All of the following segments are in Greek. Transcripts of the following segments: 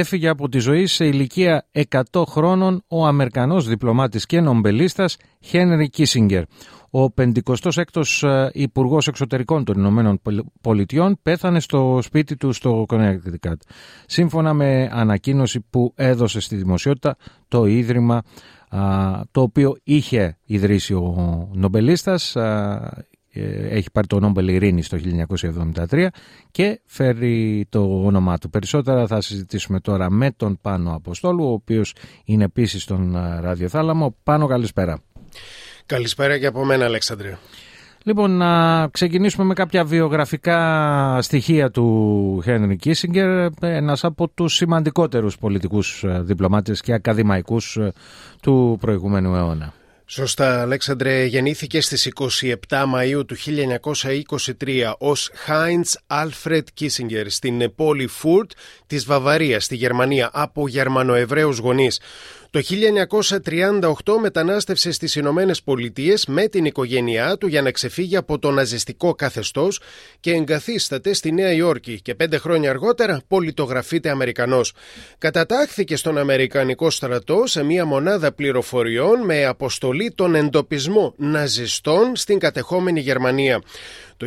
Έφυγε από τη ζωή σε ηλικία 100 χρόνων ο Αμερικανός διπλωμάτης και νομπελίστας Χένρι Κίσιγκερ. Ο 56ος ε, Υπουργός Εξωτερικών των Ηνωμένων Πολιτειών πέθανε στο σπίτι του στο Connecticut. Σύμφωνα με ανακοίνωση που έδωσε στη δημοσιότητα το Ίδρυμα το οποίο είχε ιδρύσει ο νομπελίστας ε, έχει πάρει το Νόμπελ Ειρήνης το 1973 και φέρει το όνομά του. Περισσότερα θα συζητήσουμε τώρα με τον Πάνο Αποστόλου, ο οποίος είναι επίσης στον ε, ραδιοθάλαμο. Πάνο, καλησπέρα. Καλησπέρα και από μένα, Αλέξανδρε. Λοιπόν, να ξεκινήσουμε με κάποια βιογραφικά στοιχεία του Χένρι Κίσιγκερ, ένας από τους σημαντικότερους πολιτικούς ε, διπλωμάτες και ακαδημαϊκούς ε, του προηγούμενου αιώνα. Σωστά, Αλέξανδρε, γεννήθηκε στις 27 Μαΐου του 1923 ως Χάιντς Άλφρετ Κίσιγκερ στην πόλη Φουρτ της Βαβαρίας στη Γερμανία από Γερμανοεβραίους γονείς. Το 1938 μετανάστευσε στις Ηνωμένες Πολιτείες με την οικογένειά του για να ξεφύγει από το ναζιστικό καθεστώς και εγκαθίσταται στη Νέα Υόρκη και πέντε χρόνια αργότερα πολιτογραφείται Αμερικανός. Κατατάχθηκε στον Αμερικανικό στρατό σε μια μονάδα πληροφοριών με αποστολή τον εντοπισμό ναζιστών στην κατεχόμενη Γερμανία. Το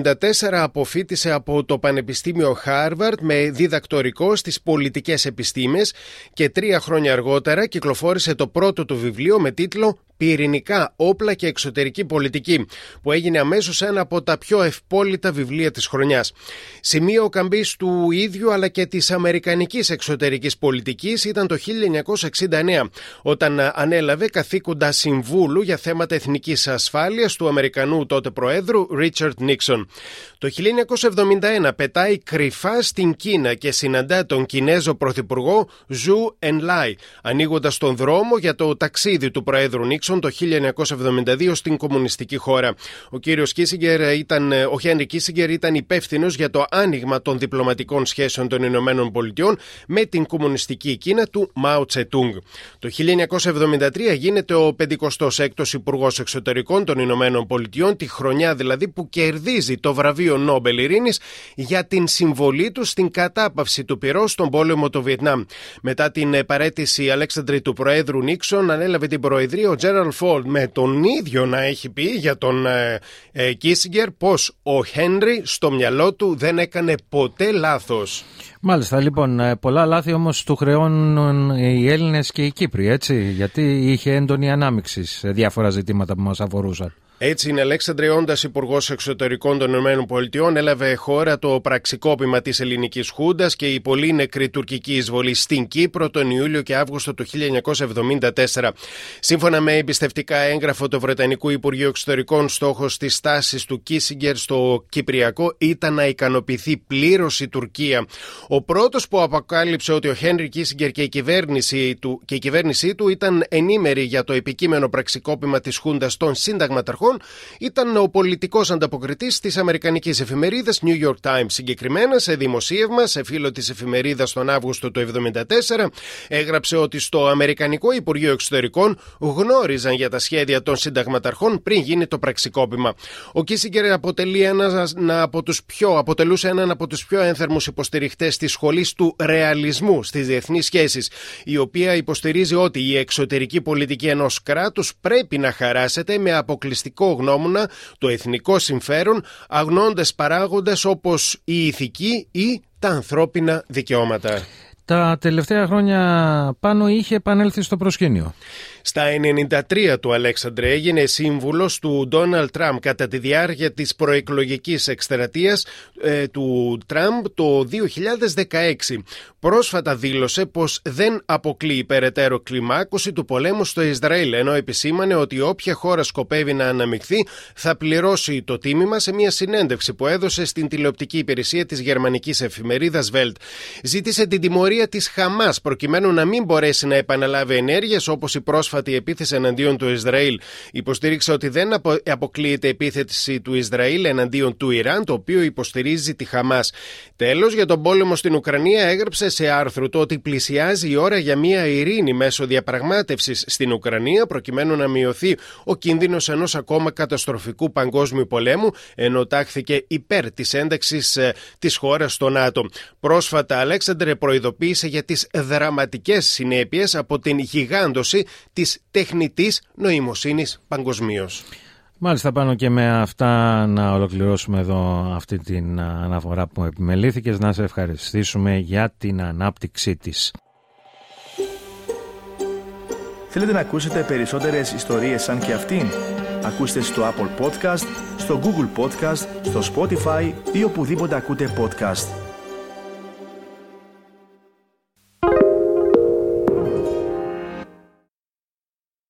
1954 αποφύτησε από το Πανεπιστήμιο Χάρβαρτ με διδακτορικό στις πολιτικές επιστήμες και τρία χρόνια αργότερα κυκλοφόρησε το πρώτο του βιβλίο με τίτλο Πυρηνικά όπλα και εξωτερική πολιτική, που έγινε αμέσως ένα από τα πιο ευπόλυτα βιβλία της χρονιάς. Σημείο καμπής του ίδιου αλλά και της Αμερικανικής εξωτερικής πολιτικής ήταν το 1969, όταν ανέλαβε καθήκοντα συμβούλου για θέματα εθνικής ασφάλειας του Αμερικανού τότε Προέδρου Ρίτσαρντ Νίξον. Το 1971 πετάει κρυφά στην Κίνα και συναντά τον Κινέζο Πρωθυπουργό Ζου Ενλάι, ανοίγοντας τον δρόμο για το ταξίδι του Προέδρου Νίξον το 1972 στην κομμουνιστική χώρα. Ο κύριος Κίσιγκερ ήταν, ο Χένρι Κίσιγκερ ήταν υπεύθυνος για το άνοιγμα των διπλωματικών σχέσεων των Ηνωμένων Πολιτειών με την κομμουνιστική Κίνα του Μάο Τσετούγκ. Το 1973 γίνεται ο 56ο Υπουργός Εξωτερικών των Ηνωμένων Πολιτειών, τη χρονιά δηλαδή που κερδίζει το βραβείο Νόμπελ Ειρήνης για την συμβολή του στην κατάπαυση του πυρό στον πόλεμο του Βιετνάμ. Μετά την παρέτηση Αλέξανδρη του Προέδρου Νίξον, ανέλαβε την Προεδρία ο με τον ίδιο να έχει πει για τον ε, ε, Κίσιγκερ πως ο Χένρι στο μυαλό του δεν έκανε ποτέ λάθος. Μάλιστα, λοιπόν, ε, πολλά λάθη όμως του χρεώνουν οι Έλληνες και οι Κύπροι, έτσι, γιατί είχε έντονη ανάμειξη σε διάφορα ζητήματα που μας αφορούσαν. Έτσι είναι, Αλέξανδρε, όντας Υπουργός Εξωτερικών των ΗΠΑ, έλαβε χώρα το πραξικόπημα της ελληνικής Χούντας και η πολύ νεκρή τουρκική εισβολή στην Κύπρο τον Ιούλιο και Αύγουστο του 1974. Σύμφωνα με εμπιστευτικά έγγραφο του Βρετανικού Υπουργείου Εξωτερικών, στόχος της στάση του Κίσιγκερ στο Κυπριακό ήταν να ικανοποιηθεί πλήρως η Τουρκία. Ο πρώτος που αποκάλυψε ότι ο Χένρι Κίσιγκερ και η κυβέρνησή του, και η κυβέρνησή του ήταν ενήμεροι για το επικείμενο πραξικόπημα της Χούντας των Σύνταγματαρχών ήταν ο πολιτικός ανταποκριτής της Αμερικανικής εφημερίδας New York Times. Συγκεκριμένα, σε δημοσίευμα σε φίλο της εφημερίδας τον Αύγουστο του 1974, έγραψε ότι στο Αμερικανικό Υπουργείο Εξωτερικών γνώριζαν για τα σχέδια των συνταγματαρχών πριν γίνει το πραξικόπημα. Ο Κίσιγκερ αποτελεί ένα από τους πιο, αποτελούσε έναν από τους πιο ένθερμους υποστηριχτές της σχολής του ρεαλισμού στις διεθνείς σχέσεις, η οποία υποστηρίζει ότι η εξωτερική πολιτική ενός κράτους πρέπει να χαράσεται με αποκλειστικό ηθικό γνώμονα, το εθνικό συμφέρον, αγνώντας παράγοντες όπως η ηθική ή τα ανθρώπινα δικαιώματα. Τα τελευταία χρόνια πάνω είχε επανέλθει στο προσκήνιο. Στα 93 του Αλέξανδρε έγινε σύμβουλος του Ντόναλτ Τραμπ κατά τη διάρκεια της προεκλογικής εκστρατείας ε, του Τραμπ το 2016. Πρόσφατα δήλωσε πως δεν αποκλείει περαιτέρω κλιμάκωση του πολέμου στο Ισραήλ, ενώ επισήμανε ότι όποια χώρα σκοπεύει να αναμειχθεί θα πληρώσει το τίμημα σε μια συνέντευξη που έδωσε στην τηλεοπτική υπηρεσία της γερμανικής εφημερίδας Welt. Ζήτησε την τιμωρία τιμωρία της Χαμάς προκειμένου να μην μπορέσει να επαναλάβει ενέργειες όπως η πρόσφατη επίθεση εναντίον του Ισραήλ. Υποστήριξε ότι δεν αποκλείεται επίθεση του Ισραήλ εναντίον του Ιράν, το οποίο υποστηρίζει τη Χαμάς. Τέλος, για τον πόλεμο στην Ουκρανία, έγραψε σε άρθρο το ότι πλησιάζει η ώρα για μια ειρήνη μέσω διαπραγμάτευσης στην Ουκρανία, προκειμένου να μειωθεί ο κίνδυνος ενός ακόμα καταστροφικού παγκόσμιου πολέμου, ενώ τάχθηκε υπέρ της ένταξης ε, της χώρας στο ΝΑΤΟ. Πρόσφατα, Αλέξανδρε προειδοποίησε για τις δραματικές συνέπειες από την γιγάντωση της τεχνητής νοημοσύνης παγκοσμίως. Μάλιστα πάνω και με αυτά να ολοκληρώσουμε εδώ αυτή την αναφορά που επιμελήθηκες να σε ευχαριστήσουμε για την ανάπτυξή της. Θέλετε να ακούσετε περισσότερες ιστορίες σαν και αυτήν; Ακούστε στο Apple Podcast, στο Google Podcast, στο Spotify ή οπουδήποτε ακούτε podcast.